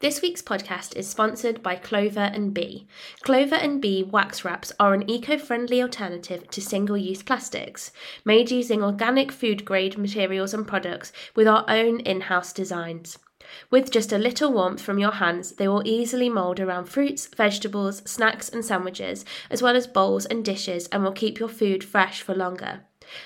This week's podcast is sponsored by Clover and Bee. Clover and Bee wax wraps are an eco-friendly alternative to single-use plastics, made using organic food-grade materials and products with our own in-house designs. With just a little warmth from your hands, they will easily mould around fruits, vegetables, snacks, and sandwiches, as well as bowls and dishes, and will keep your food fresh for longer.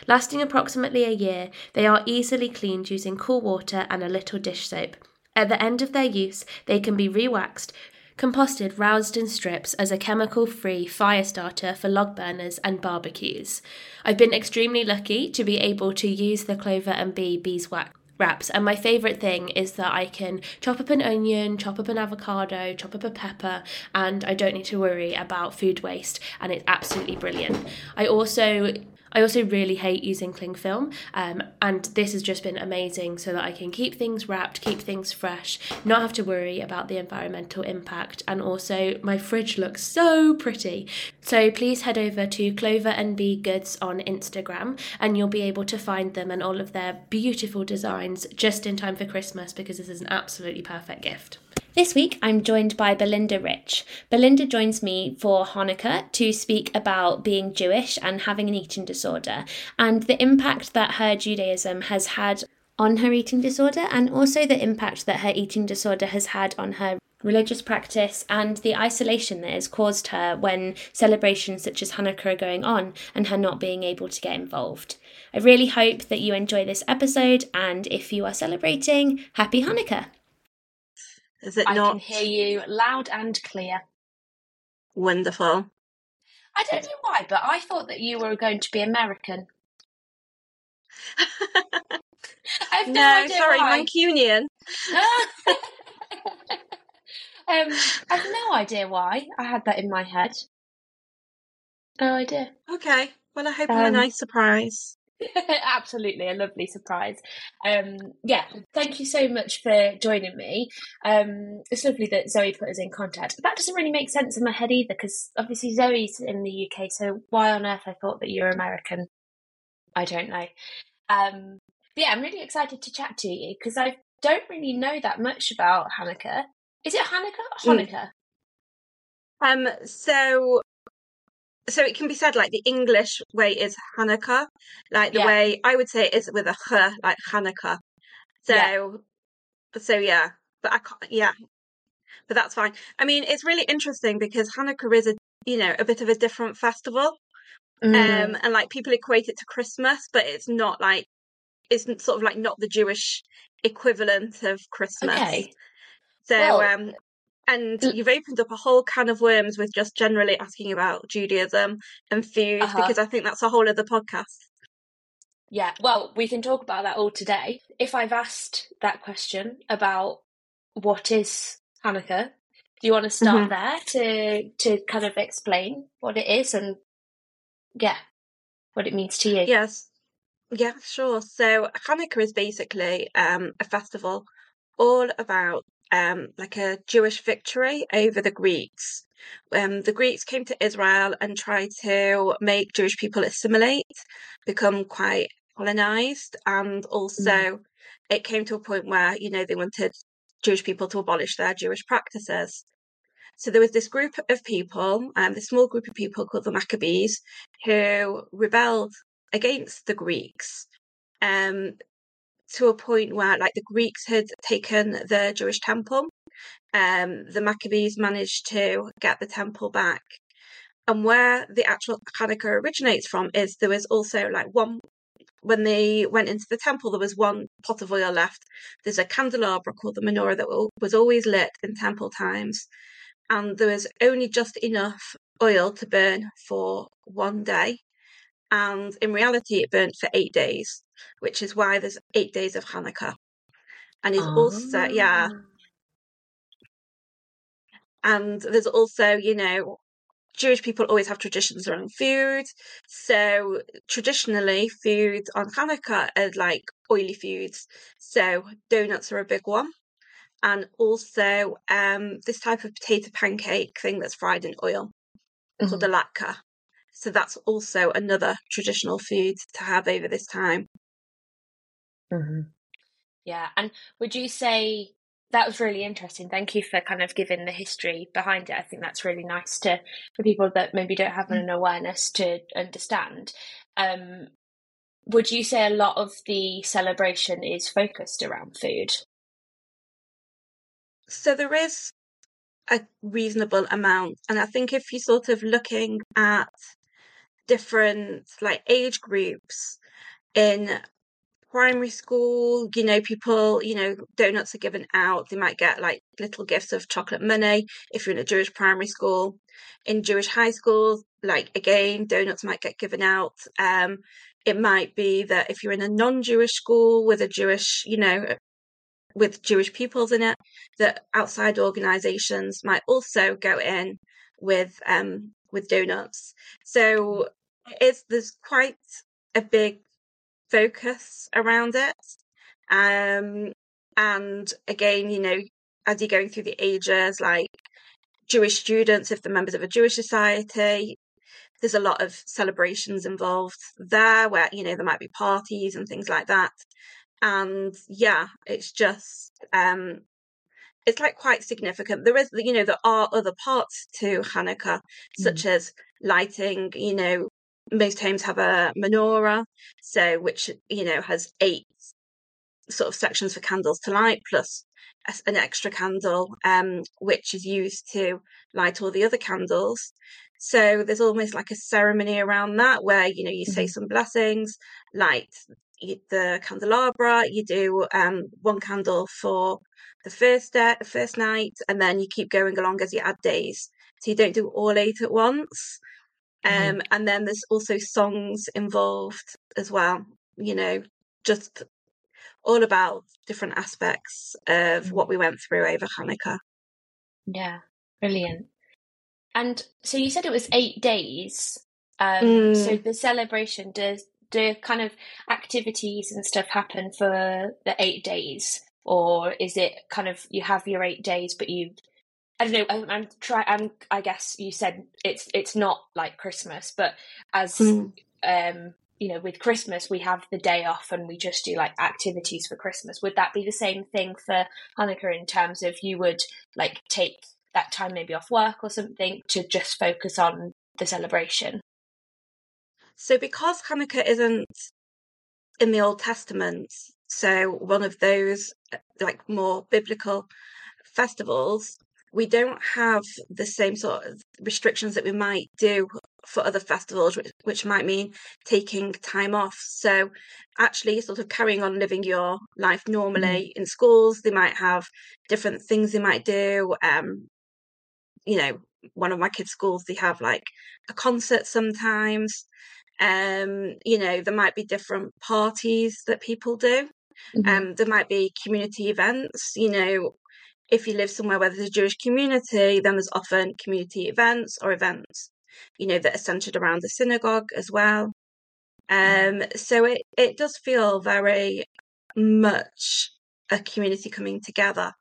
Lasting approximately a year, they are easily cleaned using cool water and a little dish soap. At the end of their use, they can be rewaxed, composted, roused in strips as a chemical free fire starter for log burners and barbecues. I've been extremely lucky to be able to use the Clover and Bee beeswax wraps and my favorite thing is that I can chop up an onion, chop up an avocado, chop up a pepper and I don't need to worry about food waste and it's absolutely brilliant. I also I also really hate using cling film, um, and this has just been amazing so that I can keep things wrapped, keep things fresh, not have to worry about the environmental impact, and also my fridge looks so pretty. So please head over to Clover and Bee Goods on Instagram, and you'll be able to find them and all of their beautiful designs just in time for Christmas because this is an absolutely perfect gift. This week, I'm joined by Belinda Rich. Belinda joins me for Hanukkah to speak about being Jewish and having an eating disorder and the impact that her Judaism has had on her eating disorder and also the impact that her eating disorder has had on her religious practice and the isolation that has caused her when celebrations such as Hanukkah are going on and her not being able to get involved. I really hope that you enjoy this episode and if you are celebrating, happy Hanukkah! Is it I not can hear you loud and clear. wonderful? I don't know why, but I thought that you were going to be American. I have no, no, idea sorry, why. Mancunian. um, I have no idea why I had that in my head. No idea. Okay, well, I hope I'm a Um, nice surprise. Absolutely, a lovely surprise. Um, yeah, thank you so much for joining me. Um, it's lovely that Zoe put us in contact. That doesn't really make sense in my head either, because obviously Zoe's in the UK. So why on earth I thought that you're American? I don't know. Um, yeah, I'm really excited to chat to you because I don't really know that much about Hanukkah. Is it Hanukkah? Mm. Hanukkah. Um, so, so it can be said like the English way is Hanukkah, like the Yeah. way I would say it is with a h, like Hanukkah. So, Yeah. so yeah, but I can't, yeah, but that's fine. I mean, it's really interesting because Hanukkah is a, you know, a bit of a different festival. Mm. um, and like people equate it to Christmas, but it's not like it's sort of like not the Jewish equivalent of Christmas. okay. So, Well- um, and you've opened up a whole can of worms with just generally asking about Judaism and food Uh-huh. because I think that's a whole other podcast. Yeah, well, we can talk about that all today. If I've asked that question about what is Hanukkah, do you want to start Mhm. there to to kind of explain what it is and yeah, what it means to you? Yes, yeah, sure. So Hanukkah is basically um, a festival all about um, like a Jewish victory over the Greeks. Um, the Greeks came to Israel and tried to make Jewish people assimilate, become quite colonized, and also it came to a point where you know they wanted Jewish people to abolish their Jewish practices. So there was this group of people, um, this small group of people called the Maccabees, who rebelled against the Greeks, um, to a point where like the Greeks had taken the Jewish temple. Um, the Maccabees managed to get the temple back. And where the actual Hanukkah originates from is there was also like one when they went into the temple, there was one pot of oil left. There's a candelabra called the menorah that was always lit in temple times, and there was only just enough oil to burn for one day. And in reality, it burnt for eight days, which is why there's eight days of Hanukkah. And it's also, yeah, Ah. and there's also, you know, Jewish people always have traditions around food. So traditionally, food on Hanukkah are like oily foods. So donuts are a big one. And also um, this type of potato pancake thing that's fried in oil mm-hmm. called the latke. So that's also another traditional food to have over this time. Mm-hmm. Yeah. And would you say that was really interesting. Thank you for kind of giving the history behind it. I think that's really nice to for people that maybe don't have an mm. awareness to understand. Um, would you say a lot of the celebration is focused around food? So there is a reasonable amount, and I think if you're sort of looking at different like age groups in primary school, you know, people, you know, donuts are given out. They might get like little gifts of chocolate money if you're in a Jewish primary school. In Jewish high schools, like again, donuts might get given out. Um, it might be that if you're in a non-Jewish school with a Jewish, you know, with Jewish pupils in it, that outside organisations might also go in with um with donuts. So it's there's quite a big focus around it. Um, and again, you know, as you're going through the ages, like Jewish students, if they're members of a Jewish society, there's a lot of celebrations involved there where, you know, there might be parties and things like that. And yeah, it's just, um, it's like quite significant. There is, you know, there are other parts to Hanukkah, such mm. as lighting, you know, most homes have a menorah, so which you know has eight sort of sections for candles to light plus an extra candle, um, which is used to light all the other candles. So there's almost like a ceremony around that where you know you say mm-hmm. some blessings, light the candelabra. You do um, one candle for the first day, first night, and then you keep going along as you add days. So you don't do all eight at once. Mm-hmm. Um. And then there's also songs involved as well, you know, just all about different aspects of mm-hmm. what we went through over Hanukkah. Yeah, brilliant. And so you said it was eight days. Um, mm. So the celebration does do kind of activities and stuff happen for the eight days, or is it kind of you have your eight days, but you I don't know. I'm, I'm try. I'm. I guess you said it's it's not like Christmas, but as mm. um, you know, with Christmas we have the day off and we just do like activities for Christmas. Would that be the same thing for Hanukkah in terms of you would like take that time maybe off work or something to just focus on the celebration? So because Hanukkah isn't in the Old Testament, so one of those like more biblical festivals, we don't have the same sort of restrictions that we might do for other festivals, which, which might mean taking time off. So, actually, sort of carrying on living your life normally mm. in schools, they might have different things they might do. Um, you know, one of my kids' schools, they have like a concert sometimes. Um, you know, there might be different parties that people do. Mm-hmm. Um, there might be community events. You know, if you live somewhere where there's a Jewish community, then there's often community events or events, you know, that are centered around the synagogue as well. Um, so it, it does feel very much a community coming together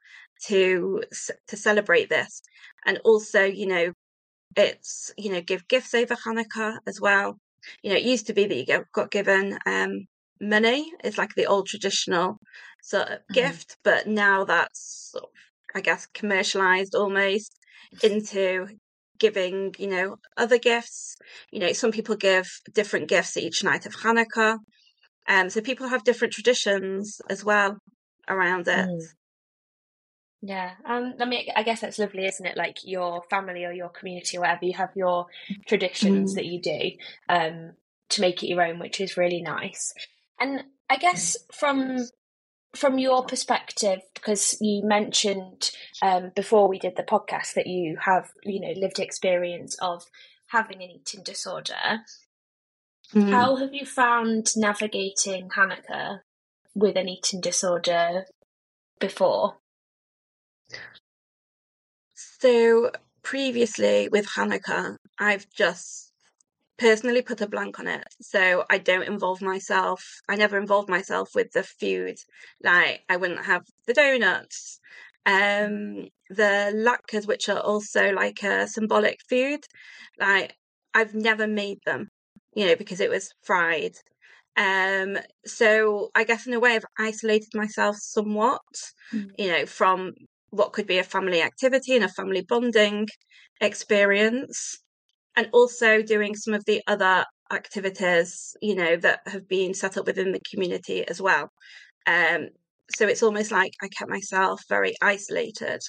to to celebrate this, and also, you know, it's you know give gifts over Hanukkah as well. You know, it used to be that you got given um, money. It's like the old traditional sort of mm-hmm. gift, but now that's sort of I guess, commercialized almost into giving, you know, other gifts. You know, some people give different gifts each night of Hanukkah. Um, so people have different traditions as well around it. Mm. Yeah, um, I mean, I guess that's lovely, isn't it? Like your family or your community or whatever, you have your traditions mm. that you do um, to make it your own, which is really nice. And I guess from from your perspective, because you mentioned um, before we did the podcast that you have, you know, lived experience of having an eating disorder. Mm. How have you found navigating Hanukkah with an eating disorder before? So previously with Hanukkah, I've just personally put a blank on it. So I don't involve myself. I never involve myself with the food. Like I wouldn't have the donuts, um, the latkes, which are also like a symbolic food. Like I've never made them, you know, because it was fried. Um, so I guess in a way I've isolated myself somewhat, mm. you know, from what could be a family activity and a family bonding experience. And also doing some of the other activities, you know, that have been set up within the community as well. Um, so it's almost like I kept myself very isolated.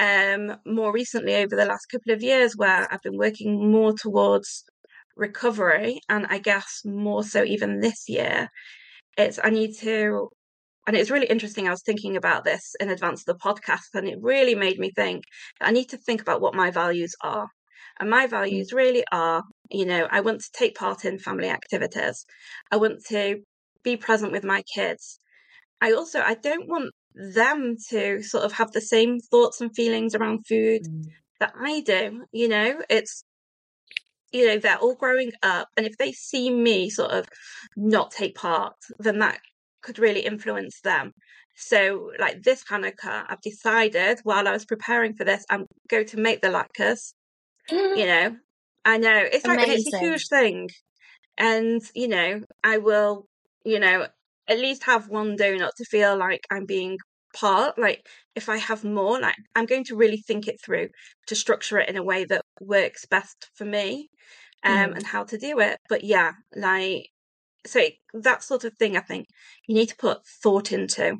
Um, more recently, over the last couple of years, where I've been working more towards recovery, and I guess more so even this year, it's I need to, and it's really interesting. I was thinking about this in advance of the podcast, and it really made me think I need to think about what my values are. And my values really are, you know, I want to take part in family activities. I want to be present with my kids. I also I don't want them to sort of have the same thoughts and feelings around food mm. that I do. You know, it's you know they're all growing up, and if they see me sort of not take part, then that could really influence them. So, like this Hanukkah, I've decided while I was preparing for this, I'm going to make the latkes. You know, I know it's like it's a huge thing, and you know, I will, you know, at least have one donut to feel like I'm being part. Like if I have more, like I'm going to really think it through to structure it in a way that works best for me um mm. and how to do it. But yeah, like so that sort of thing I think you need to put thought into,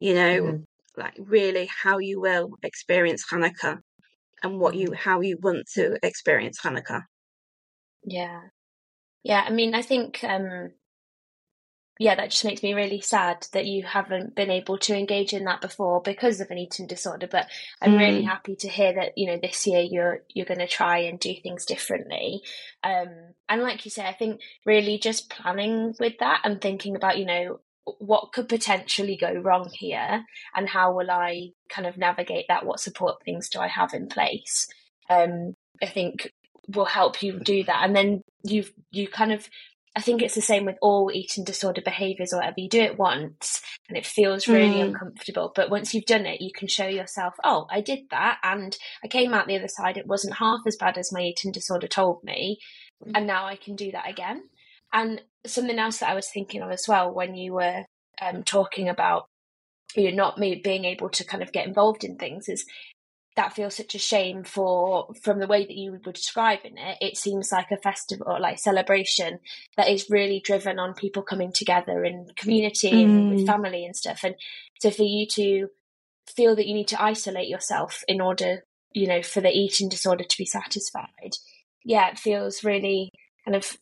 you know, mm. like really how you will experience Hanukkah and what you how you want to experience Hanukkah. Yeah. Yeah, I mean I think um yeah, that just makes me really sad that you haven't been able to engage in that before because of an eating disorder. But I'm mm. really happy to hear that you know this year you're you're going to try and do things differently. Um, and like you say, I think really just planning with that and thinking about you know what could potentially go wrong here and how will I kind of navigate that? What support things do I have in place? Um, I think will help you do that and then you've you kind of I think it's the same with all eating disorder behaviors or whatever. You do it once and it feels really mm. uncomfortable. But once you've done it, you can show yourself, oh, I did that. And I came out the other side. It wasn't half as bad as my eating disorder told me. Mm. And now I can do that again. And something else that I was thinking of as well when you were um, talking about you know not me being able to kind of get involved in things is that feels such a shame for from the way that you were describing it it seems like a festival or like celebration that is really driven on people coming together in community mm. and with mm. family and stuff and so for you to feel that you need to isolate yourself in order you know for the eating disorder to be satisfied yeah it feels really kind of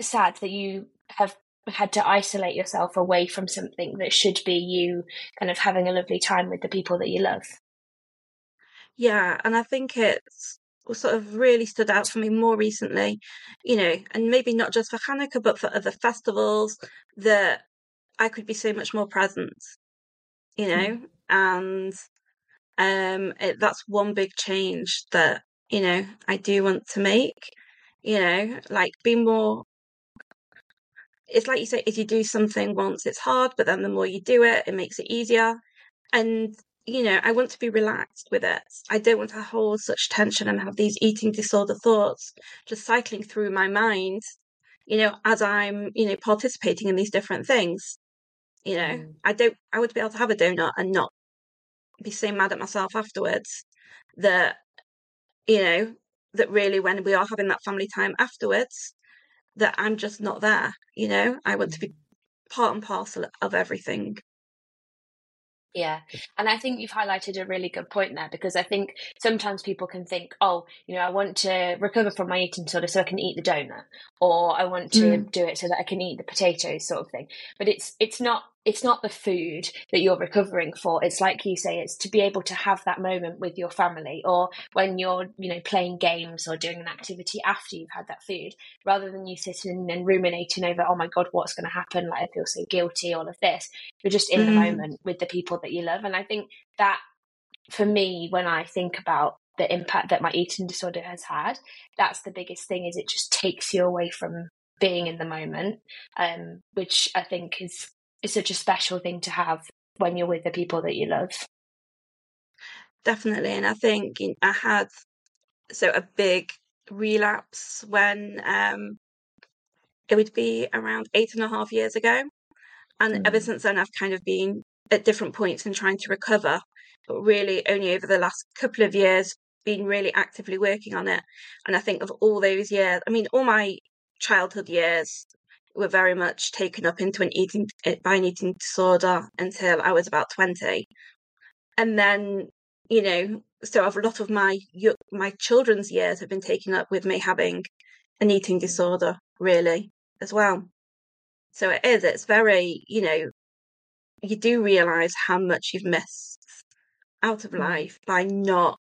sad that you have had to isolate yourself away from something that should be you kind of having a lovely time with the people that you love yeah, and I think it's sort of really stood out for me more recently, you know, and maybe not just for Hanukkah, but for other festivals that I could be so much more present, you know, mm. and um, it, that's one big change that you know I do want to make, you know, like be more. It's like you say, if you do something once, it's hard, but then the more you do it, it makes it easier. And you know, I want to be relaxed with it. I don't want to hold such tension and have these eating disorder thoughts just cycling through my mind, you know, as I'm, you know, participating in these different things. You know, mm. I don't, I would be able to have a donut and not be so mad at myself afterwards that, you know, that really when we are having that family time afterwards, that I'm just not there, you know, I want to be mm. part and parcel of everything. Yeah. And I think you've highlighted a really good point there because I think sometimes people can think, oh, you know, I want to recover from my eating disorder so I can eat the donut or I want to mm. do it so that I can eat the potatoes sort of thing. But it's it's not it's not the food that you're recovering for. It's like you say it's to be able to have that moment with your family or when you're you know playing games or doing an activity after you've had that food rather than you sitting and ruminating over oh my god what's going to happen? Like i feel so guilty all of this. You're just in mm. the moment with the people that you love. And i think that for me, when I think about the impact that my eating disorder has had, that's the biggest thing is it just takes you away from being in the moment, um, which I think is is such a special thing to have when you're with the people that you love. Definitely, and I think I had so a big relapse when um, it would be around eight and a half years ago, and mm. ever since then I've kind of been at different points and trying to recover, but really only over the last couple of years been really actively working on it. And I think of all those years, I mean, all my childhood years were very much taken up into an eating eh, by an eating disorder until I was about twenty, and then you know, so a lot of my my children's years have been taken up with me having an eating disorder, really, as well. So it is. It's very, you know, you do realize how much you've missed out of mm. life by not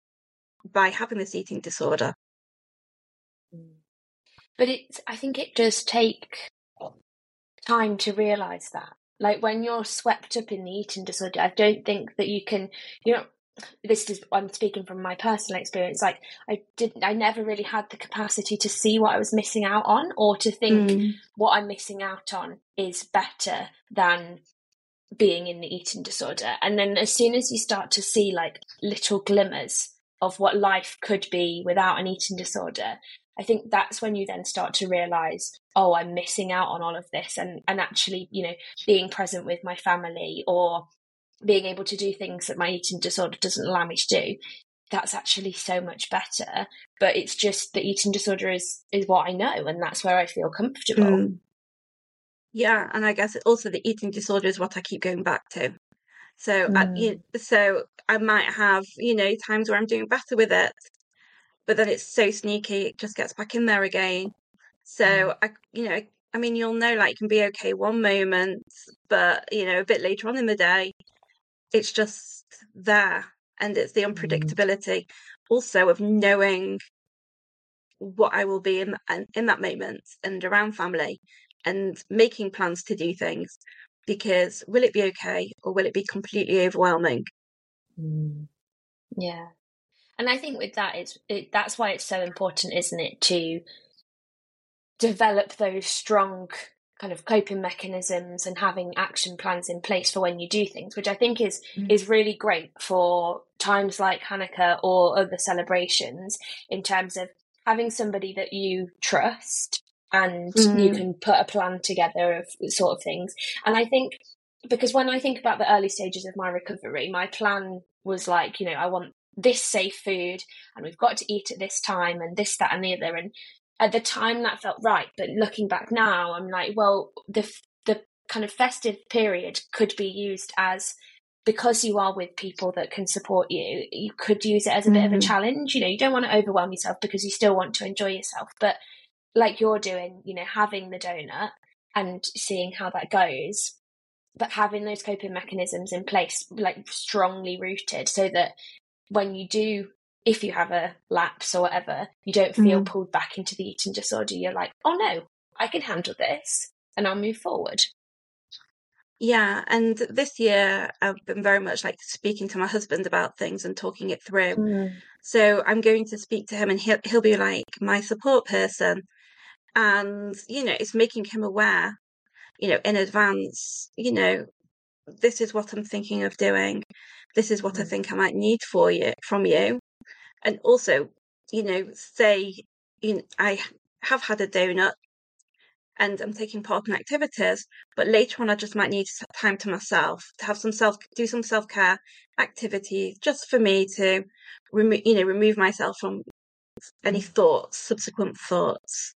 by having this eating disorder. Mm. But it's I think it does take time to realize that. Like when you're swept up in the eating disorder, I don't think that you can you know this is I'm speaking from my personal experience. Like I didn't, I never really had the capacity to see what I was missing out on, or to think mm. what I'm missing out on is better than being in the eating disorder. And then as soon as you start to see like little glimmers of what life could be without an eating disorder, I think that's when you then start to realize, oh, I'm missing out on all of this, and and actually, you know, being present with my family or being able to do things that my eating disorder doesn't allow me to do that's actually so much better but it's just the eating disorder is is what i know and that's where i feel comfortable mm. yeah and i guess also the eating disorder is what i keep going back to so mm. I, you, so i might have you know times where i'm doing better with it but then it's so sneaky it just gets back in there again so mm. i you know I mean, you'll know like you can be okay one moment, but you know, a bit later on in the day, it's just there and it's the mm. unpredictability also of knowing what I will be in in that moment and around family and making plans to do things because will it be okay or will it be completely overwhelming mm. yeah and i think with that it's it, that's why it's so important isn't it to develop those strong kind of coping mechanisms and having action plans in place for when you do things, which I think is mm. is really great for times like Hanukkah or other celebrations in terms of having somebody that you trust and mm. you can put a plan together of sort of things. And I think because when I think about the early stages of my recovery, my plan was like, you know, I want this safe food and we've got to eat at this time and this, that, and the other. And at the time that felt right but looking back now i'm like well the the kind of festive period could be used as because you are with people that can support you you could use it as a mm-hmm. bit of a mm-hmm. challenge you know you don't want to overwhelm yourself because you still want to enjoy yourself but like you're doing you know having the donut and seeing how that goes but having those coping mechanisms in place like strongly rooted so that when you do if you have a lapse or whatever, you don't feel mm. pulled back into the eating disorder. You're like, oh no, I can handle this and I'll move forward. Yeah, and this year I've been very much like speaking to my husband about things and talking it through. Mm. So I'm going to speak to him and he'll he'll be like my support person. And, you know, it's making him aware, you know, in advance, you know, this is what I'm thinking of doing. This is what mm. I think I might need for you from you and also, you know, say you know, I have had a donut and I'm taking part in activities, but later on I just might need time to myself to have some self, do some self care activities just for me to remove, you know, remove myself from any mm. thoughts, subsequent thoughts.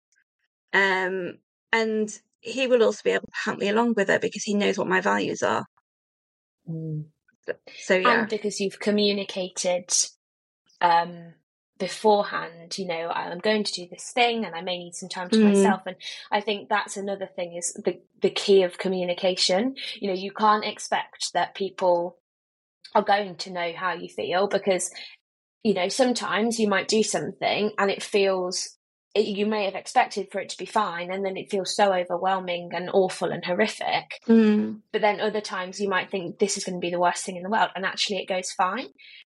Um, and he will also be able to help me along with it because he knows what my values are. Mm. So yeah, and because you've communicated um, beforehand, you know, I'm going to do this thing and I may need some time to mm. myself. And I think that's another thing is the, the key of communication. You know, you can't expect that people are going to know how you feel because, you know, sometimes you might do something and it feels you may have expected for it to be fine and then it feels so overwhelming and awful and horrific. Mm. but then other times you might think this is going to be the worst thing in the world and actually it goes fine.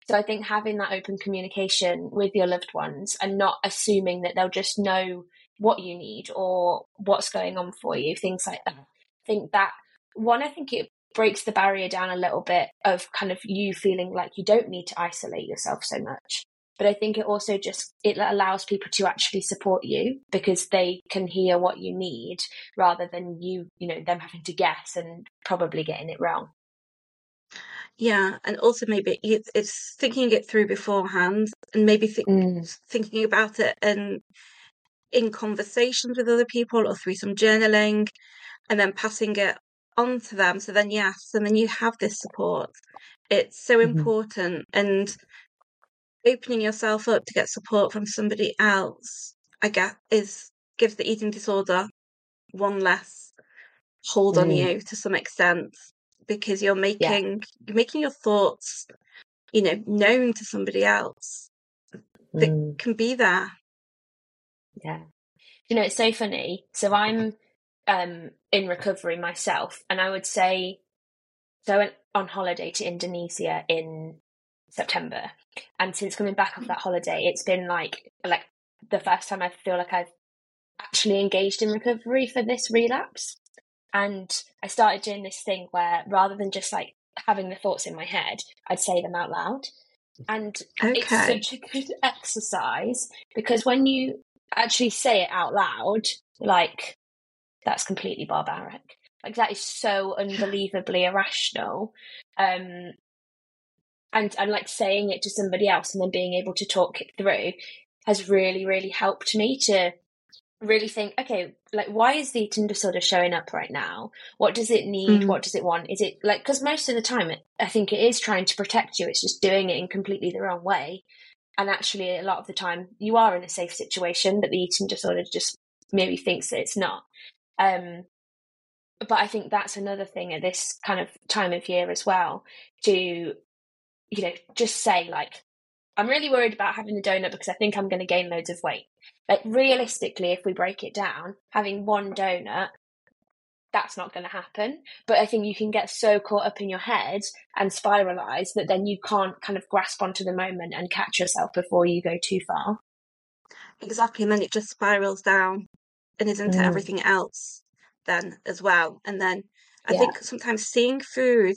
So i think having that open communication with your loved ones and not assuming that they'll just know what you need or what's going on for you things like that i think that one i think it breaks the barrier down a little bit of kind of you feeling like you don't need to isolate yourself so much but i think it also just it allows people to actually support you because they can hear what you need rather than you you know them having to guess and probably getting it wrong Yeah, and also maybe it's, it's thinking it through beforehand and maybe thi- thinking about it and in conversations with other people or through some journaling and then passing it on to them. So then, yes, and then you have this support. It's so Mhm. important. And opening yourself up to get support from somebody else, I guess, is gives the eating disorder one less hold on Mm. you to some extent because you're making you're making your thoughts, you know, known to somebody else that Mm. can be there. Yeah. You know, it's so funny. So I'm um in recovery myself and I would say so I went on holiday to Indonesia in September. And since coming back off that holiday, it's been like like the first time I feel like I've actually engaged in recovery for this relapse. And I started doing this thing where rather than just like having the thoughts in my head, I'd say them out loud. And it's Okay. such a good exercise because when you actually say it out loud, like that's completely barbaric. Like that is so unbelievably irrational. Um and and like saying it to somebody else and then being able to talk it through has really, really helped me to really think, okay, like why is the eating disorder showing up right now? What does it need? Mm. What does it want? Is it like because most of the time it, I think it is trying to protect you. It's just doing it in completely the wrong way. And actually, a lot of the time, you are in a safe situation, but the eating disorder just maybe thinks that it's not. Um, but I think that's another thing at this kind of time of year as well to, you know, just say like, I'm really worried about having a donut because I think I'm going to gain loads of weight. Like realistically, if we break it down, having one donut, that's not going to happen. But I think you can get so caught up in your head and spiralize that then you can't kind of grasp onto the moment and catch yourself before you go too far. Exactly. And then it just spirals down and is into Mm. everything else then as well. And then I Yeah. think sometimes seeing food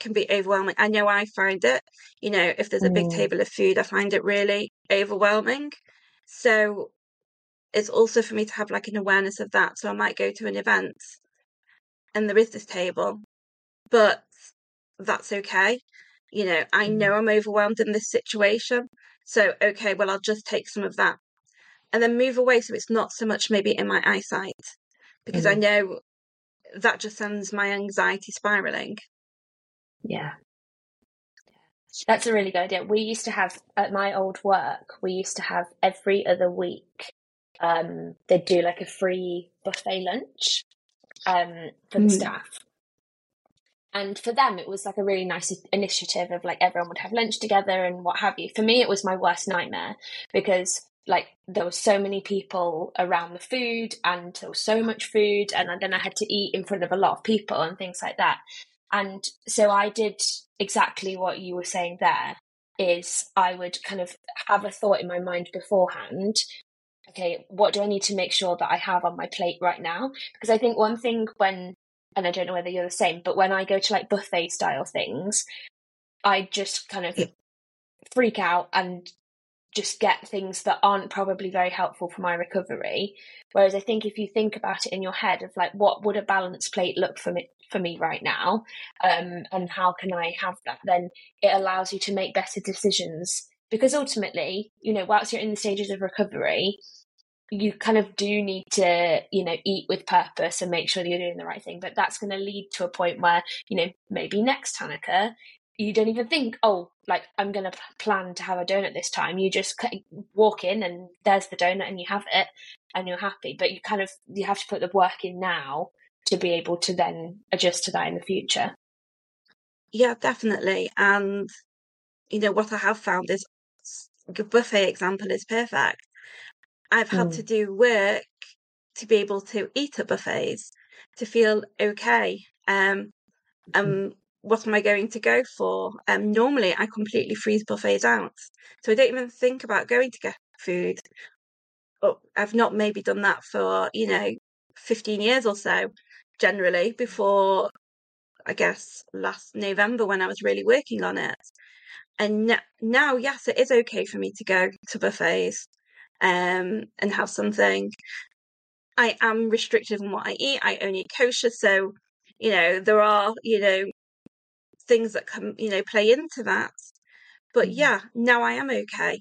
can be overwhelming. I know I find it, you know, if there's a big Mm. table of food, I find it really overwhelming. So it's also for me to have like an awareness of that. So I might go to an event and there is this table, but that's okay. You know, I Mm. know I'm overwhelmed in this situation. So, okay, well, I'll just take some of that and then move away so it's not so much maybe in my eyesight because I Mm. know that just sends my anxiety spiraling. Yeah. That's a really good idea. We used to have at my old work, we used to have every other week, um, they'd do like a free buffet lunch um, for the Mm. staff. And for them, it was like a really nice initiative of like everyone would have lunch together and what have you. For me, it was my worst nightmare because like there were so many people around the food and there was so much food and then I had to eat in front of a lot of people and things like that. And so I did exactly what you were saying there is I would kind of have a thought in my mind beforehand. Okay, what do I need to make sure that I have on my plate right now? Because I think one thing when and I don't know whether you're the same, but when I go to like buffet style things, I just kind of Yeah. freak out and just get things that aren't probably very helpful for my recovery. Whereas I think if you think about it in your head of like what would a balanced plate look for me for me right now, um, and how can I have that, then it allows you to make better decisions. Because ultimately, you know, whilst you're in the stages of recovery, you kind of do need to, you know, eat with purpose and make sure that you're doing the right thing. But that's going to lead to a point where, you know, maybe next Hanukkah, you don't even think, oh, like I'm going to plan to have a donut this time. You just walk in and there's the donut and you have it and you're happy. But you kind of you have to put the work in now to be able to then adjust to that in the future. Yeah, definitely. And, you know, what I have found is the buffet example is perfect. I've had to do work to be able to eat at buffets to feel okay. Um, um, what am I going to go for? Um, normally I completely freeze buffets out, so I don't even think about going to get food. I've not maybe done that for you know fifteen years or so. Generally, before I guess last November when I was really working on it, and now yes, it is okay for me to go to buffets um, and have something. I am restricted in what I eat. I only eat kosher, so you know there are you know things that come you know play into that. But Mhm. yeah, now I am okay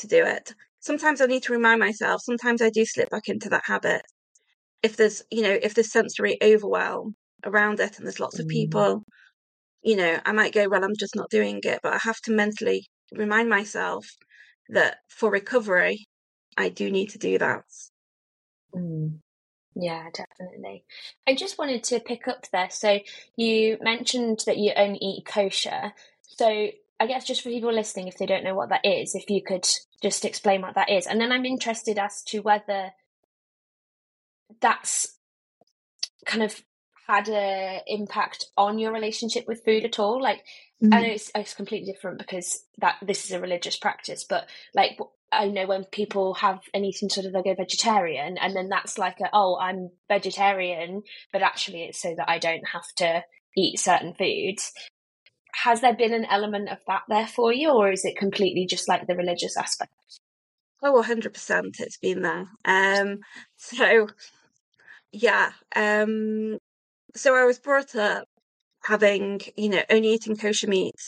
to do it. Sometimes I need to remind myself. Sometimes I do slip back into that habit. If there's you know if there's sensory overwhelm around it and there's lots of Mm. people, you know, I might go, well, I'm just not doing it. But I have to mentally remind myself that for recovery, I do need to do that. Mm. Yeah, definitely. I just wanted to pick up there. So you mentioned that you only eat kosher. So I guess just for people listening, if they don't know what that is, if you could just explain what that is. And then I'm interested as to whether that's kind of had a impact on your relationship with food at all. Like I know it's, it's completely different because that this is a religious practice, but like I know when people have an sort of they go vegetarian, and then that's like a oh, I'm vegetarian, but actually it's so that I don't have to eat certain foods. Has there been an element of that there for you, or is it completely just like the religious aspect? Oh, 100% it's been there. Um, so, yeah. Um, so I was brought up having, you know, only eating kosher meat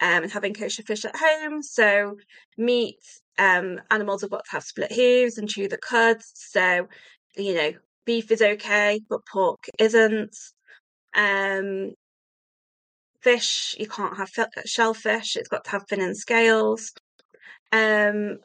um, and having kosher fish at home. So, meat, um, animals have got to have split hooves and chew the cud. So, you know, beef is okay, but pork isn't. Um, fish, you can't have shellfish, it's got to have fin and scales. Um,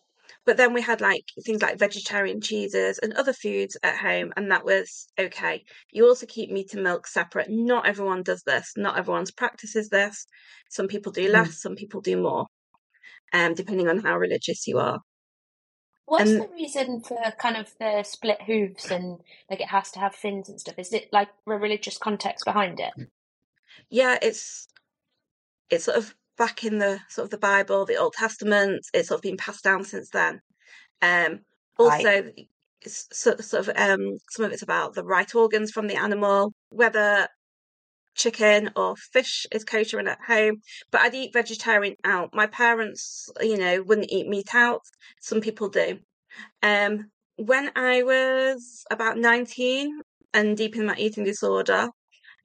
but then we had like things like vegetarian cheeses and other foods at home, and that was okay. You also keep meat and milk separate. Not everyone does this. Not everyone's practices this. Some people do Mhm. less. Some people do more, um, depending on how religious you are. What's And- the reason for kind of the split hooves and like it has to have fins and stuff? Is it like a religious context behind it? Yeah, it's it's sort of back in the sort of the Bible, the Old Testament. It's sort of been passed down since then. Um, also, it's sort sort of um, some of it's about the right organs from the animal, whether chicken or fish is kosher and at home. But I'd eat vegetarian out. My parents, you know, wouldn't eat meat out. Some people do. Um, when I was about 19 and deep in my eating disorder,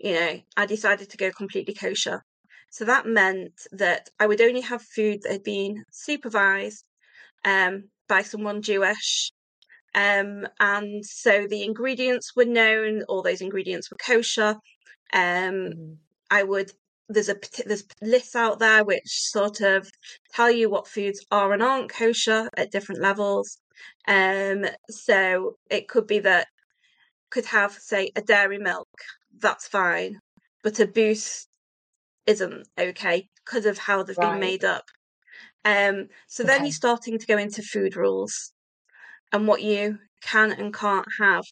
you know, I decided to go completely kosher. So that meant that I would only have food that had been supervised um, by someone Jewish. Um, and so the ingredients were known, all those ingredients were kosher. Um, Mhm. I would there's a there's lists out there which sort of tell you what foods are and aren't kosher at different levels. Um, so it could be that could have say a dairy milk, that's fine, but a boost isn't okay because of how they've been made up. Um, so then you're starting to go into food rules and what you can and can't have.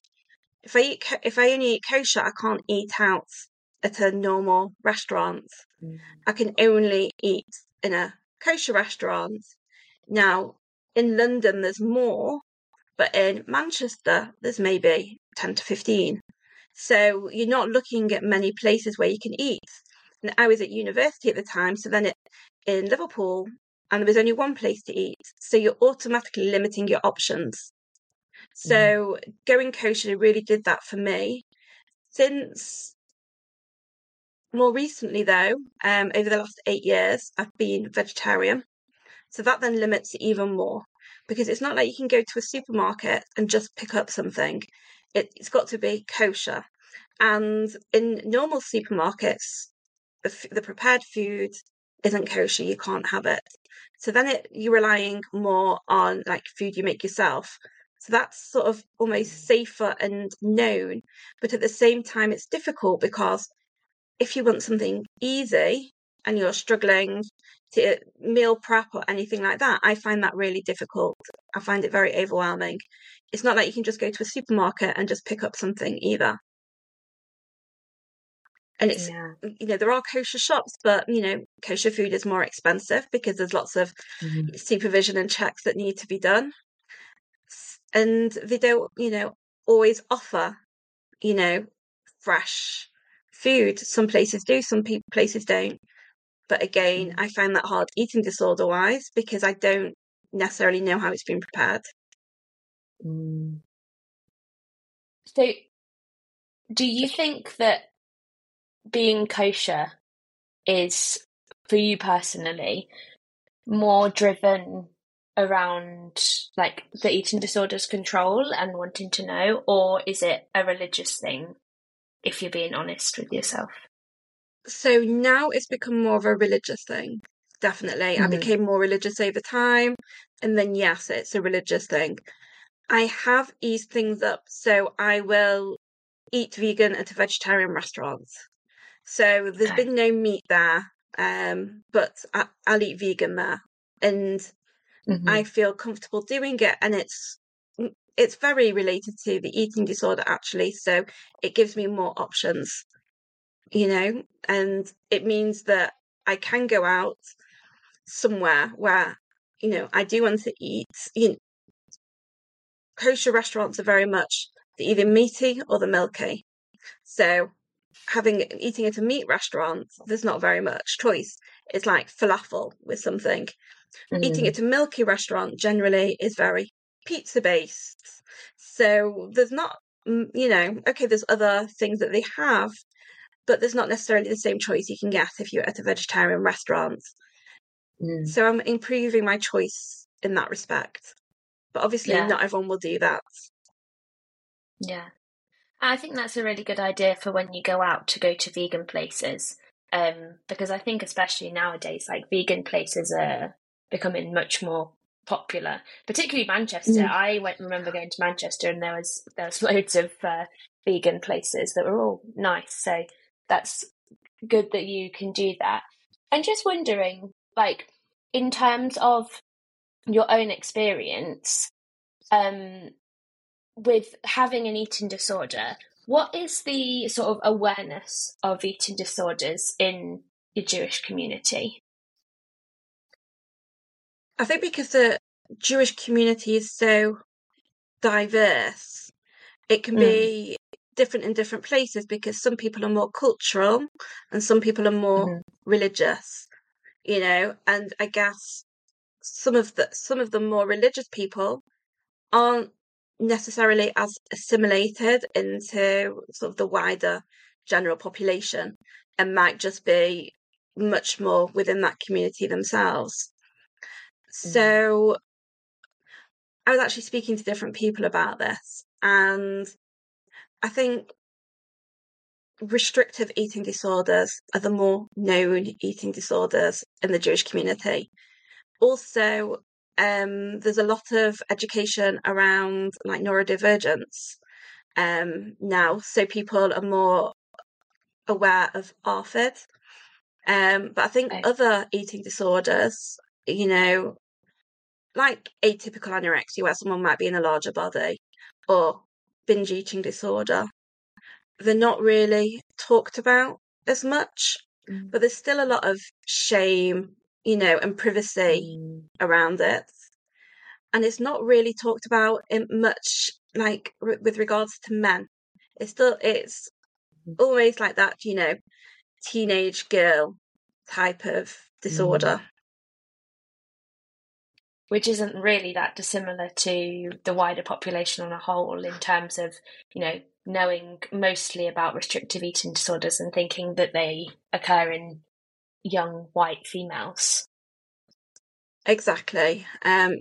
If I eat, if I only eat kosher, I can't eat out at a normal restaurant. Mm. I can only eat in a kosher restaurant. Now, in London, there's more, but in Manchester, there's maybe 10 to 15. So you're not looking at many places where you can eat. And I was at university at the time, so then it, in Liverpool, and there was only one place to eat. So you're automatically limiting your options. So going kosher really did that for me. Since more recently, though, um, over the last eight years, I've been vegetarian. So that then limits it even more because it's not like you can go to a supermarket and just pick up something. It, it's got to be kosher. And in normal supermarkets, the, prepared food isn't kosher. You can't have it. So then it, you're relying more on like food you make yourself. So that's sort of almost safer and known. But at the same time, it's difficult because if you want something easy, and you're struggling to uh, meal prep or anything like that, I find that really difficult. I find it very overwhelming. It's not like you can just go to a supermarket and just pick up something either. And it's, Yeah. you know, there are kosher shops, but, you know, kosher food is more expensive because there's lots of Mm-hmm. supervision and checks that need to be done. And they don't, you know, always offer, you know, fresh food. Some places do, some pe- places don't. But again, Mm. I find that hard eating disorder wise because I don't necessarily know how it's been prepared. Mm. So, do you think that being kosher is, for you personally, more driven around like the eating disorders control and wanting to know, or is it a religious thing? If you're being honest with yourself. So now it's become more of a religious thing. Definitely. I Mhm. became more religious over time. And then, yes, it's a religious thing. I have eased things up. So I will eat vegan at a vegetarian restaurant. So there's Okay. been no meat there, um, but I, I'll eat vegan there. And Mhm. I feel comfortable doing it. And it's mm, it's very related to the eating disorder actually. So it gives me more options, you know, and it means that I can go out somewhere where, you know, I do want to eat. You know, kosher restaurants are very much the either meaty or the milky. So having eating at a meat restaurant, there's not very much choice. It's like falafel with something eating Mm. at a milky restaurant generally is very pizza based. So there's not, you know, okay, there's other things that they have, but there's not necessarily the same choice you can get if you're at a vegetarian restaurant. Mm. So I'm improving my choice in that respect. But obviously, Yeah. not everyone will do that. Yeah. I think that's a really good idea for when you go out to go to vegan places. Um, because I think especially nowadays, like vegan places are becoming much more popular, particularly Manchester. Mm. I went remember going to Manchester and there was there was loads of uh, vegan places that were all nice. So that's good that you can do that. I'm just wondering, like in terms of your own experience, um, with having an eating disorder, what is the sort of awareness of eating disorders in the Jewish community? I think because the Jewish community is so diverse, it can Mm. be different in different places because some people are more cultural and some people are more Mhm. religious, you know, and I guess some of the some of the more religious people aren't necessarily as assimilated into sort of the wider general population and might just be much more within that community themselves. Mm. So I was actually speaking to different people about this, and I think restrictive eating disorders are the more known eating disorders in the Jewish community. Also, um, there's a lot of education around like neurodivergence um, now, so people are more aware of ARFID. Um, but I think Okay. other eating disorders, you know, like atypical anorexia, where someone might be in a larger body, or binge eating disorder, they're not really talked about as much. Mm. But there's still a lot of shame, you know, and privacy Mm. around it. And it's not really talked about in much like r- with regards to men. It's still, it's Mhm. always like that, you know, teenage girl type of disorder. Which isn't really that dissimilar to the wider population on a whole in terms of, you know, knowing mostly about restrictive eating disorders and thinking that they occur in young white females. Exactly. Um,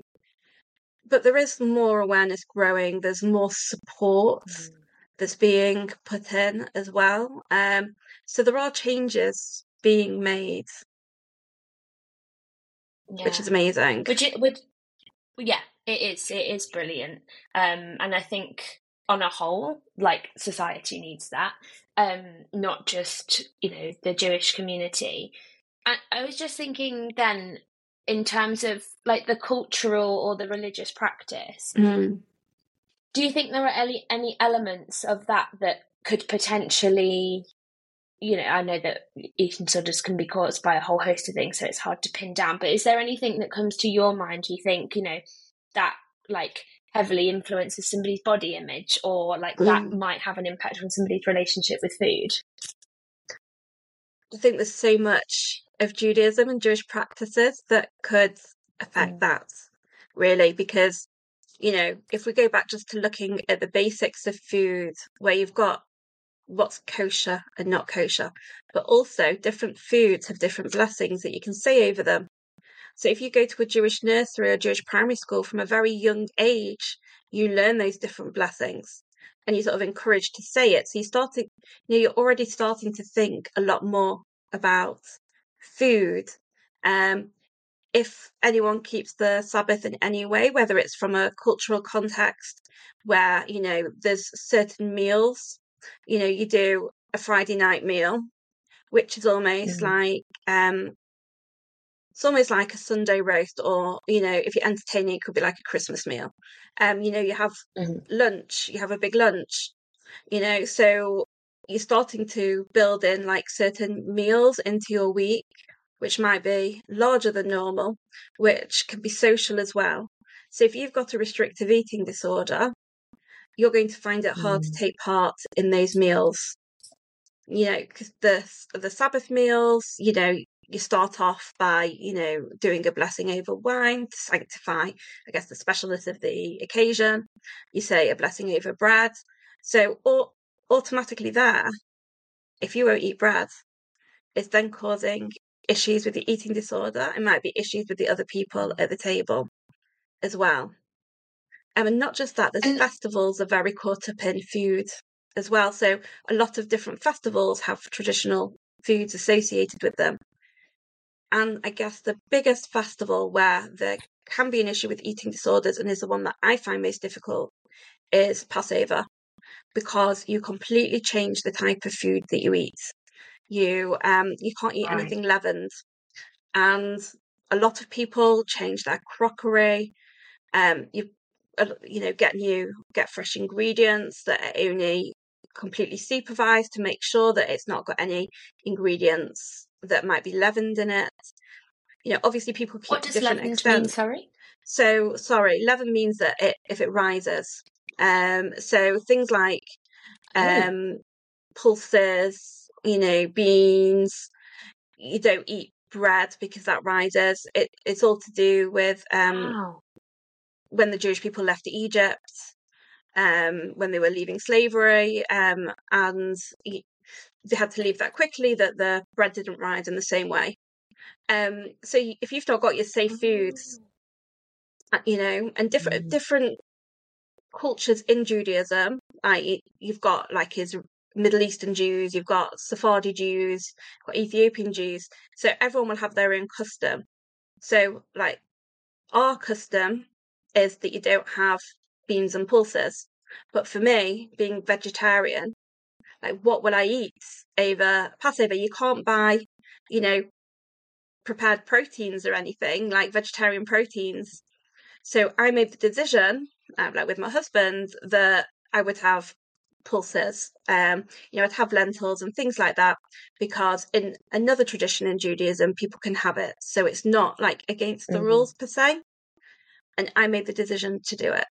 but there is more awareness growing. There's more support that's being put in as well. Um, so there are changes being made, which is amazing. Which it would, yeah, it is. It is brilliant. Um, and I think on a whole, like society needs that. Um, not just you know the Jewish community. I, I was just thinking then, in terms of like the cultural or the religious practice, Mm. do you think there are any any elements of that that could potentially you know i know that eating disorders can be caused by a whole host of things so it's hard to pin down but is there anything that comes to your mind you think you know that like heavily influences somebody's body image or like that Mm. might have an impact on somebody's relationship with food I think there's so much of Judaism and Jewish practices that could affect Mm. that, really, because, you know, if we go back just to looking at the basics of food, where you've got what's kosher and not kosher, but also different foods have different blessings that you can say over them. So if you go to a Jewish nursery or Jewish primary school from a very young age, you learn those different blessings and you're sort of encouraged to say it. So you're starting, you know, you're already starting to think a lot more about food. Um, if anyone keeps the Sabbath in any way, whether it's from a cultural context where, you know, there's certain meals, you know, you do a Friday night meal, which is almost Mhm. like um it's almost like a Sunday roast, or you know, if you're entertaining, it could be like a Christmas meal. Um, you know, you have Mhm. lunch, you have a big lunch, you know, so you're starting to build in like certain meals into your week, which might be larger than normal, which can be social as well. So if you've got a restrictive eating disorder, you're going to find it hard to Mm. take part in those meals. You know, because the the Sabbath meals, you know, you start off by, you know, doing a blessing over wine to sanctify, I guess, the specialness of the occasion. You say a blessing over bread. So au- automatically there, if you won't eat bread, it's then causing issues with the eating disorder. It might be issues with the other people at the table as well. Um, and not just that, the And- festivals are very caught up in food as well. So a lot of different festivals have traditional foods associated with them. And I guess the biggest festival where there can be an issue with eating disorders and is the one that I find most difficult is Passover because you completely change the type of food that you eat. You um you can't eat Right. anything leavened. And a lot of people change their crockery. Um you you know get new get fresh ingredients that are only completely supervised to make sure that it's not got any ingredients that might be leavened in it. You know, obviously people keep what does different leavened extent. mean sorry So sorry, leaven means that it if it rises. Um so things like Oh. um pulses, you know, beans, you don't eat bread because that rises. It it's all to do with um wow when the Jewish people left Egypt, um, when they were leaving slavery, um, and they had to leave that quickly, that the bread didn't rise in the same way. Um, so if you've not got your safe foods, uh, you know, and different Mm. different cultures in Judaism, y- you've got like his Middle Eastern Jews, you've got Sephardi Jews, got Ethiopian Jews. So everyone will have their own custom. So like our custom is that you don't have beans and pulses. But for me, being vegetarian, like what will I eat over Passover? You can't buy, you know, prepared proteins or anything like vegetarian proteins. So I made the decision, um, like with my husband, that I would have pulses. Um, you know, I'd have lentils and things like that because in another tradition in Judaism, people can have it. So it's not like against the Mhm. rules per se. And I made the decision to do it.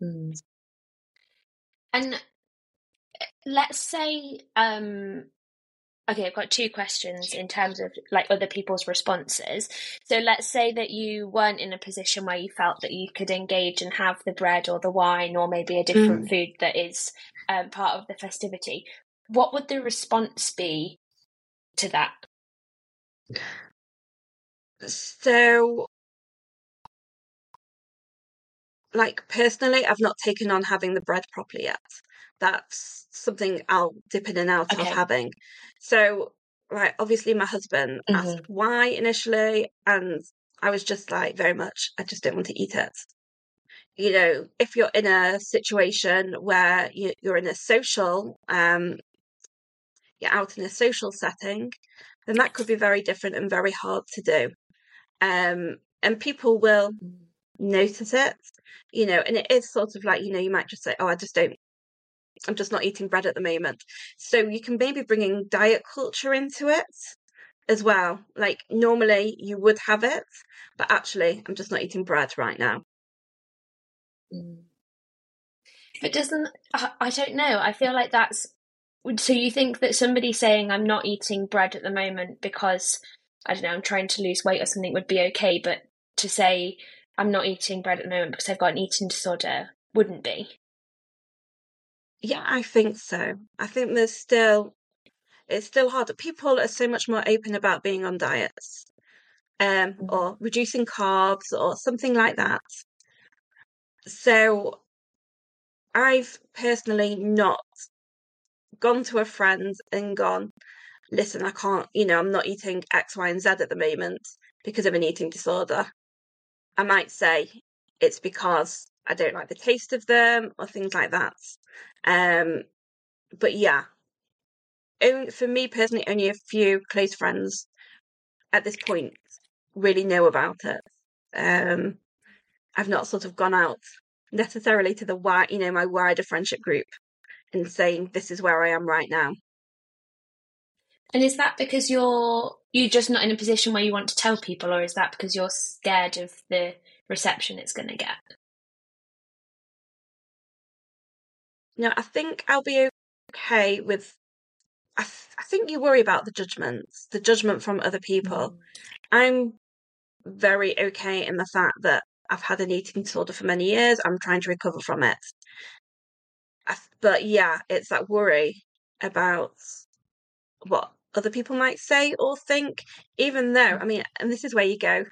Mm. And let's say, um, okay, I've got two questions in terms of like other people's responses. So let's say that you weren't in a position where you felt that you could engage and have the bread or the wine or maybe a different food that is um, part of the festivity. What would the response be to that? So, like personally, I've not taken on having the bread properly yet. That's something I'll dip in and out of having. So, right, obviously, my husband asked why initially, and I was just like, very much, I just don't want to eat it. You know, if you're in a situation where you, you're in a social, um, you're out in a social setting, then that could be very different and very hard to do. Um, and people will notice it, you know, and it is sort of like, you know, you might just say, oh, I just don't, I'm just not eating bread at the moment. So you can maybe bring in diet culture into it as well. Like normally you would have it, but actually, I'm just not eating bread right now. Mm. But doesn't, I don't know, I feel like that's, so you think that somebody saying I'm not eating bread at the moment because I don't know, I'm trying to lose weight or something would be okay, but to say I'm not eating bread at the moment because I've got an eating disorder wouldn't be. Yeah, I think so. I think there's still it's still hard. People are so much more open about being on diets, um, mm-hmm. or reducing carbs or something like that. So I've personally not gone to a friend and gone, listen, I can't, you know, I'm not eating X, Y, and Z at the moment because of an eating disorder. I might say it's because I don't like the taste of them or things like that. Um, but yeah, only, for me personally, only a few close friends at this point really know about it. Um, I've not sort of gone out necessarily to the wide, you know, my wider friendship group and saying this is where I am right now. And is that because you're you're just not in a position where you want to tell people, or is that because you're scared of the reception it's going to get? No, I think I'll be okay with. I, th- I think you worry about the judgments, the judgment from other people. Mm. I'm very okay in the fact that I've had an eating disorder for many years. I'm trying to recover from it. I, but yeah, it's that worry about what other people might say or think, even though, I mean, and this is where you go,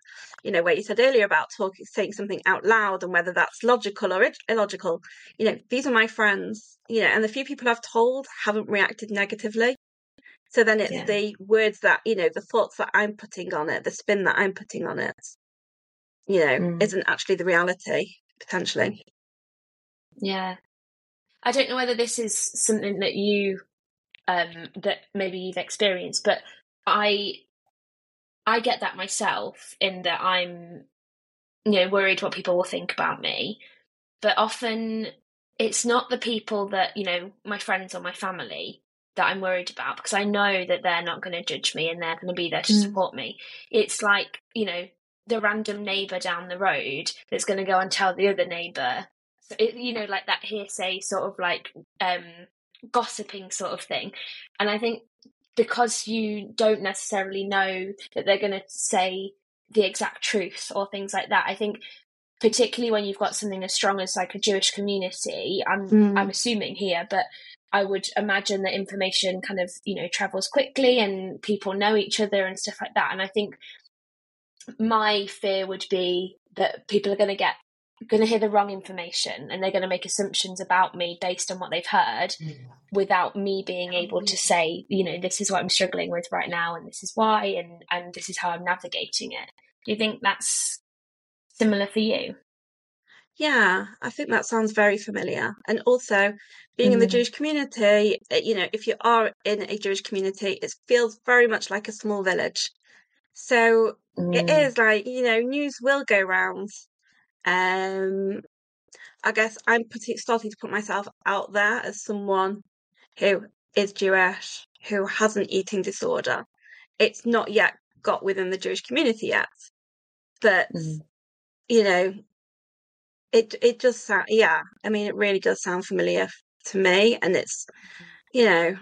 you know, where you said earlier about talking, saying something out loud and whether that's logical or illogical. You know, these are my friends, you know, and the few people I've told haven't reacted negatively. So then it's yeah. the words that, you know, the thoughts that I'm putting on it, the spin that I'm putting on it, you know, mm. isn't actually the reality, potentially. Yeah. I don't know whether this is something that you um, that maybe you've experienced. But I I get that myself in that I'm you know worried what people will think about me. But often it's not the people that you know my friends or my family that I'm worried about because I know that they're not going to judge me and they're going to be there to mm. support me. It's like you know the random neighbor down the road that's going to go and tell the other neighbor so it, you know like that hearsay sort of like um gossiping sort of thing. And I think because you don't necessarily know that they're going to say the exact truth or things like that, I think particularly when you've got something as strong as like a Jewish community, I'm mm. I'm assuming here, but I would imagine that information kind of, you know, travels quickly and people know each other and stuff like that. And I think my fear would be that people are going to get going to hear the wrong information and they're going to make assumptions about me based on what they've heard yeah. without me being able to say you know this is what i'm struggling with right now and this is why and and this is how i'm navigating it do you think that's similar for you yeah i think that sounds very familiar and also being mm. in the mm. jewish community eh, you know if you are in a jewish community it feels very much like a small village so mm. it is like you know news will go round um, I guess I'm putting, starting to put myself out there as someone who is Jewish, who has an eating disorder. It's not yet got within the Jewish community yet, but mm. you know, it it does sound. Yeah, I mean, it really does sound familiar to me, and it's you know,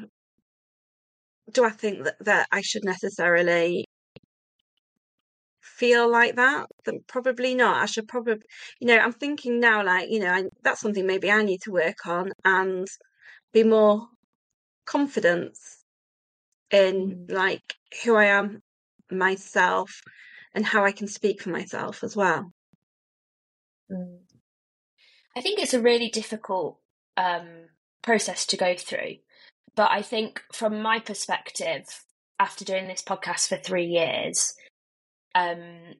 do I think that that I should necessarily feel like that, then probably not. I should probably, you know, I'm thinking now, like, you know, I, that's something maybe I need to work on and be more confident in mm. like who I am myself and how I can speak for myself as well. Mm. I think it's a really difficult um, process to go through. But I think from my perspective, after doing this podcast for three years, um,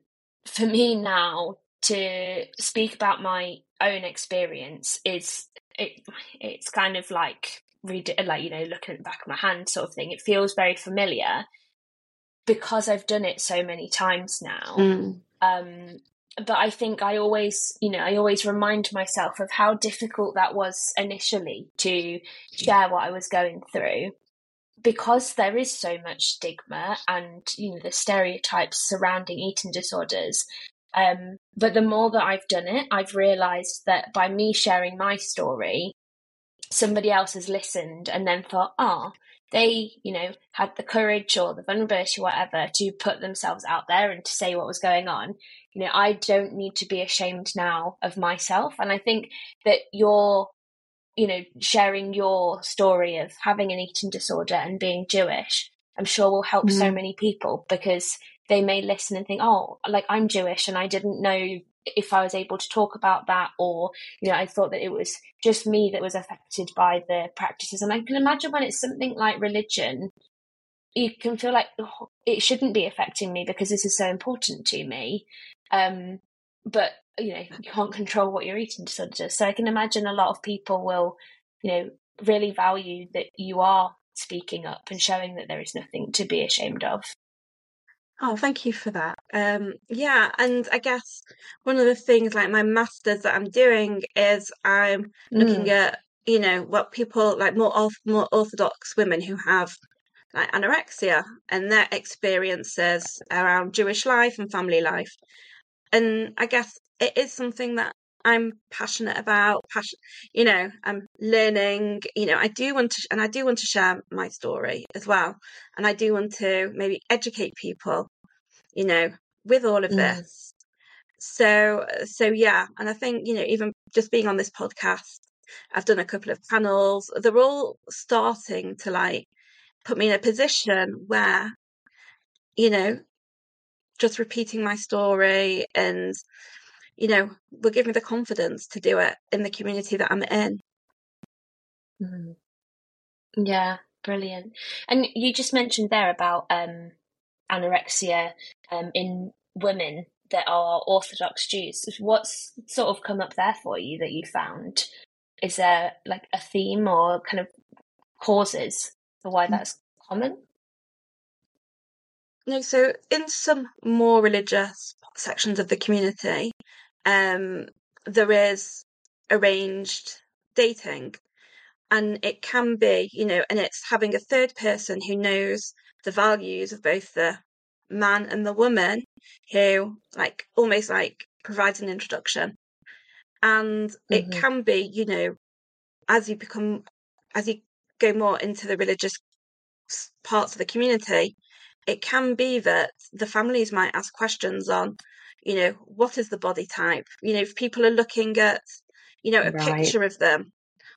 for me now to speak about my own experience is it it's kind of like read like you know looking at the back of my hand sort of thing it feels very familiar because I've done it so many times now. Mm. Um, but I think I always, you know, I always remind myself of how difficult that was initially to share what I was going through because there is so much stigma and you know the stereotypes surrounding eating disorders um, but the more that i've done it i've realized that by me sharing my story somebody else has listened and then thought ah oh, they you know had the courage or the vulnerability or whatever to put themselves out there and to say what was going on. You know i don't need to be ashamed now of myself and i think that your you know, sharing your story of having an eating disorder and being Jewish, I'm sure will help mm. so many people because they may listen and think, oh, like I'm Jewish and I didn't know if I was able to talk about that, or, you know, I thought that it was just me that was affected by the practices. And I can imagine when it's something like religion, you can feel like oh, it shouldn't be affecting me because this is so important to me. Um, but you know you can't control what your eating disorder does. So I can imagine a lot of people will, you know, really value that you are speaking up and showing that there is nothing to be ashamed of. Oh, thank you for that. Um, yeah, and I guess one of the things like my masters that I'm doing is I'm mm. looking at you know what people like more more orthodox women who have like anorexia and their experiences around Jewish life and family life. And I guess it is something that I'm passionate about. Passion, you know, I'm learning. You know, I do want to, and I do want to share my story as well, and I do want to maybe educate people. You know, with all of mm. this. So, so yeah, and I think you know, even just being on this podcast, I've done a couple of panels. They're all starting to like put me in a position where, you know, just repeating my story and you know, will give me the confidence to do it in the community that I'm in. Mm. Yeah, brilliant. And you just mentioned there about um, anorexia um, in women that are Orthodox Jews. What's sort of come up there for you that you found? Is there like a theme or kind of causes for why mm. that's common? No, so in some more religious sections of the community, um, there is arranged dating and it can be you know and it's having a third person who knows the values of both the man and the woman who like almost like provides an introduction and mm-hmm. it can be you know as you become as you go more into the religious parts of the community it can be that the families might ask questions on you know, what is the body type? You know, if people are looking at, you know, a right. picture of them,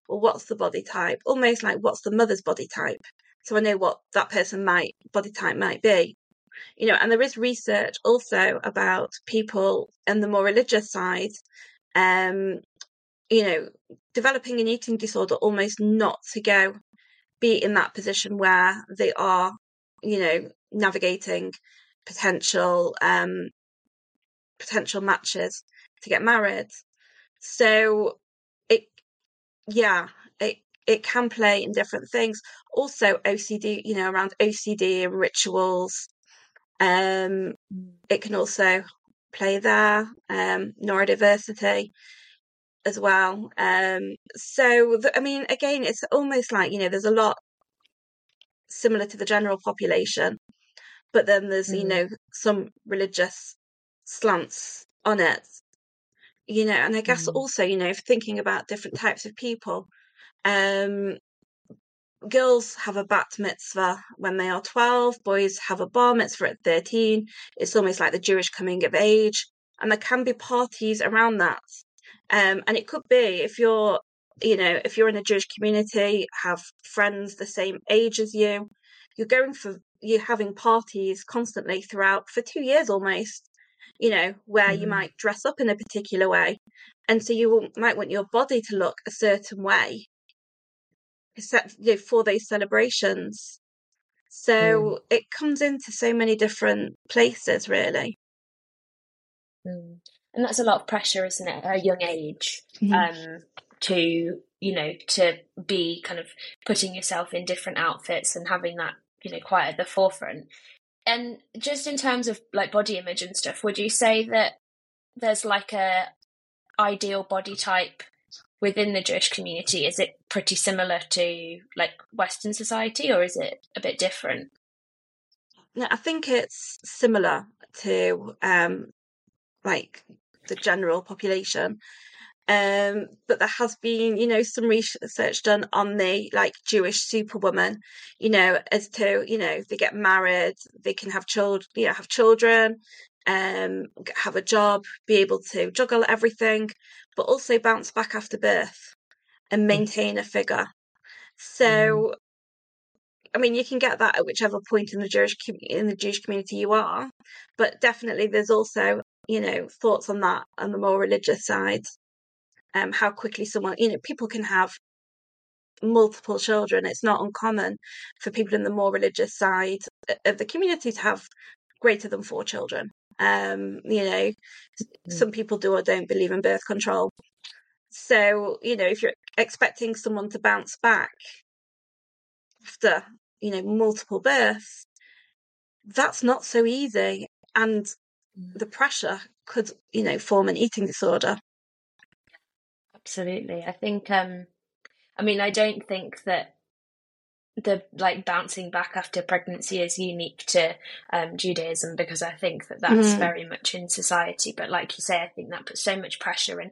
well, what's the body type? Almost like what's the mother's body type? So I know what that person might body type might be. You know, and there is research also about people in the more religious side, um, you know, developing an eating disorder almost not to go be in that position where they are, you know, navigating potential um, potential matches to get married. So it, yeah, it it can play in different things. Also, OCD, you know, around OCD and rituals. Um, it can also play there. Um, neurodiversity as well. Um, so the, I mean, again, it's almost like you know, there's a lot similar to the general population, but then there's mm. you know some religious slants on it you know and i guess mm. also you know thinking about different types of people um girls have a bat mitzvah when they are 12 boys have a bar mitzvah at 13 it's almost like the jewish coming of age and there can be parties around that um and it could be if you're you know if you're in a jewish community have friends the same age as you you're going for you're having parties constantly throughout for two years almost you know, where mm. you might dress up in a particular way. And so you might want your body to look a certain way except, you know, for those celebrations. So mm. it comes into so many different places, really. Mm. And that's a lot of pressure, isn't it, at a young age, mm. um, to, you know, to be kind of putting yourself in different outfits and having that, you know, quite at the forefront and just in terms of like body image and stuff, would you say that there's like a ideal body type within the Jewish community? Is it pretty similar to like Western society, or is it a bit different? Yeah, I think it's similar to um, like the general population. Um, but there has been, you know, some research done on the like Jewish superwoman, you know, as to, you know, they get married, they can have children, you know, have children, um, have a job, be able to juggle everything, but also bounce back after birth and mm. maintain a figure. So, mm. I mean, you can get that at whichever point in the Jewish in the Jewish community you are, but definitely there's also you know thoughts on that on the more religious side. Um, how quickly someone you know people can have multiple children. It's not uncommon for people in the more religious side of the community to have greater than four children. Um, you know, mm-hmm. some people do or don't believe in birth control. So, you know, if you're expecting someone to bounce back after, you know, multiple births, that's not so easy. And mm. the pressure could, you know, form an eating disorder. Absolutely. I think, um, I mean, I don't think that the like bouncing back after pregnancy is unique to um, Judaism because I think that that's mm. very much in society. But like you say, I think that puts so much pressure. And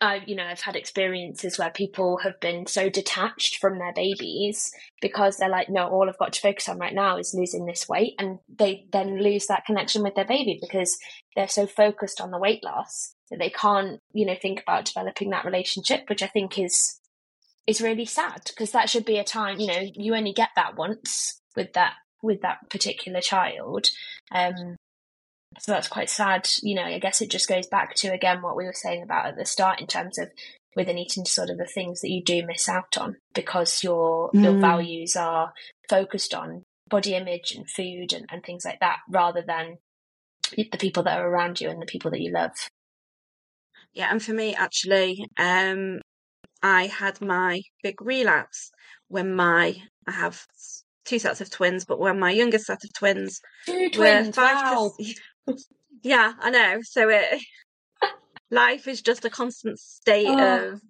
I, you know, I've had experiences where people have been so detached from their babies because they're like, no, all I've got to focus on right now is losing this weight, and they then lose that connection with their baby because they're so focused on the weight loss that they can't, you know, think about developing that relationship, which I think is is really sad because that should be a time you know you only get that once with that with that particular child um so that's quite sad you know i guess it just goes back to again what we were saying about at the start in terms of with an eating disorder the things that you do miss out on because your mm. your values are focused on body image and food and, and things like that rather than the people that are around you and the people that you love yeah and for me actually um I had my big relapse when my I have two sets of twins, but when my youngest set of twins two twins, were five wow. to, yeah, I know. So it life is just a constant state oh, of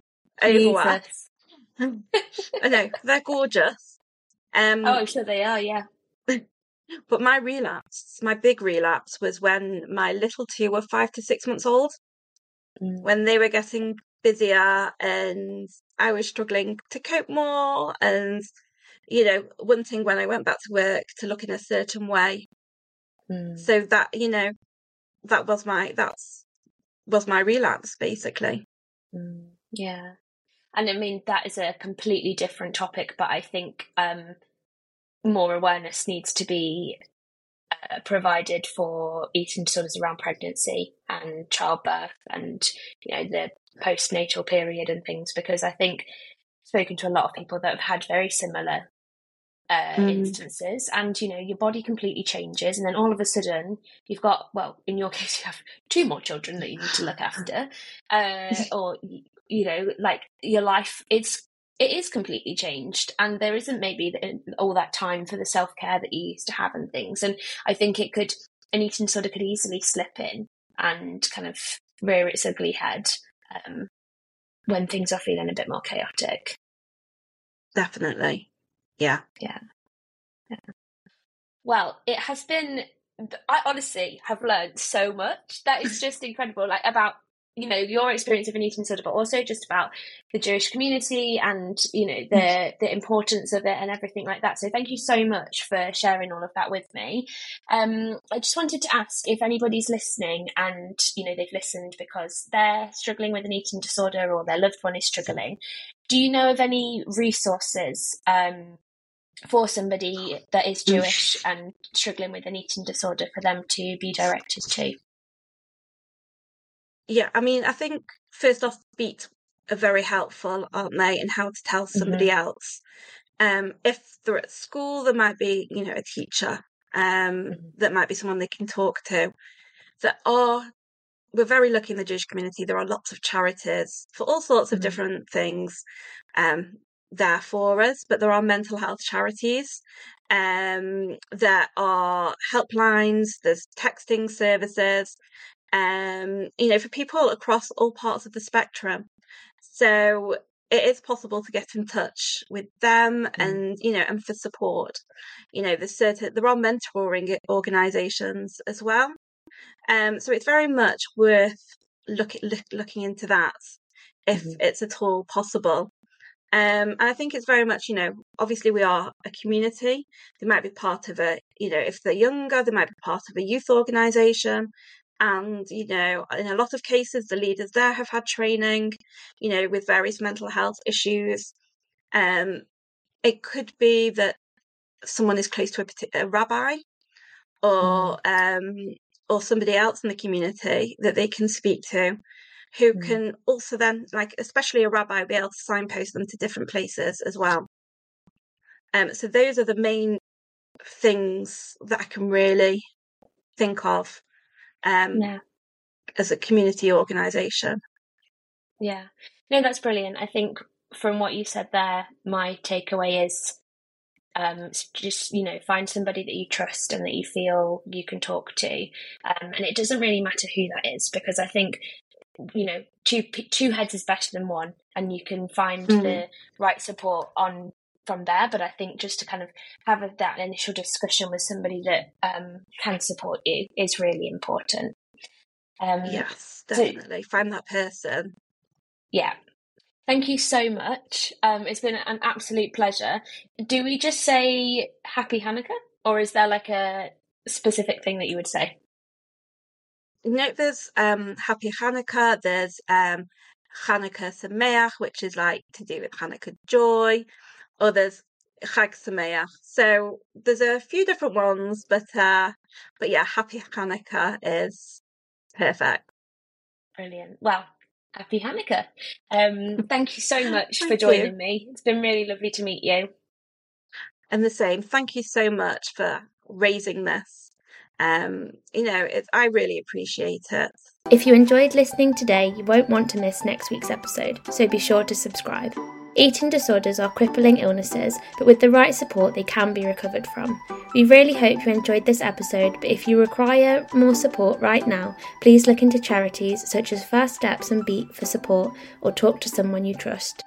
overwork. I know they're gorgeous. Um, oh, I'm sure they are. Yeah. but my relapse, my big relapse, was when my little two were five to six months old. Mm. When they were getting busier and I was struggling to cope more and you know wanting when I went back to work to look in a certain way. Mm. So that you know that was my that's was my relapse basically. Mm. Yeah. And I mean that is a completely different topic but I think um more awareness needs to be uh, provided for eating disorders around pregnancy and childbirth and you know the postnatal period and things because I think I've spoken to a lot of people that have had very similar uh, mm. instances and you know your body completely changes and then all of a sudden you've got well in your case you have two more children that you need to look after uh, or you know like your life it's it is completely changed and there isn't maybe all that time for the self-care that you used to have and things and i think it could an eating disorder could easily slip in and kind of rear its ugly head um, when things are feeling a bit more chaotic. Definitely. Yeah. Yeah. yeah. Well, it has been I honestly have learned so much. That is just incredible. Like about you know your experience of an eating disorder, but also just about the Jewish community and you know the the importance of it and everything like that. So thank you so much for sharing all of that with me. Um, I just wanted to ask if anybody's listening and you know they've listened because they're struggling with an eating disorder or their loved one is struggling. Do you know of any resources um, for somebody that is Jewish and struggling with an eating disorder for them to be directed to? Yeah, I mean, I think first off, beats are very helpful, aren't they, in how to tell somebody mm-hmm. else. Um, if they're at school, there might be, you know, a teacher. Um, mm-hmm. that might be someone they can talk to. That are we're very lucky in the Jewish community. There are lots of charities for all sorts of mm-hmm. different things um, there for us, but there are mental health charities Um, there are helplines, there's texting services, um, you know, for people across all parts of the spectrum. So it is possible to get in touch with them mm. and you know and for support you know there's certain there are mentoring organizations as well um so it's very much worth look, look looking into that if mm-hmm. it's at all possible um, and I think it's very much, you know, obviously we are a community. They might be part of a, you know, if they're younger, they might be part of a youth organisation. And, you know, in a lot of cases, the leaders there have had training, you know, with various mental health issues. Um, it could be that someone is close to a, a rabbi or mm. um, or somebody else in the community that they can speak to who mm. can also then, like, especially a rabbi, be able to signpost them to different places as well. Um, so those are the main things that I can really think of um, yeah. as a community organisation. Yeah, no, that's brilliant. I think from what you said there, my takeaway is um, just you know find somebody that you trust and that you feel you can talk to, um, and it doesn't really matter who that is because I think you know two two heads is better than one and you can find mm. the right support on from there but i think just to kind of have that initial discussion with somebody that um, can support you is really important. Um, yes definitely. So, find that person. Yeah. Thank you so much. Um, it's been an absolute pleasure. Do we just say happy hanukkah or is there like a specific thing that you would say? No, there's um, Happy Hanukkah. There's um, Hanukkah Sameach, which is like to do with Hanukkah joy. Or there's Chag Sameach. So there's a few different ones, but uh, but yeah, Happy Hanukkah is perfect. Brilliant. Well, Happy Hanukkah. Um, thank you so much for joining you. me. It's been really lovely to meet you. And the same. Thank you so much for raising this um, you know, it's, I really appreciate it. If you enjoyed listening today, you won't want to miss next week's episode, so be sure to subscribe. Eating disorders are crippling illnesses, but with the right support, they can be recovered from. We really hope you enjoyed this episode, but if you require more support right now, please look into charities such as First Steps and Beat for support or talk to someone you trust.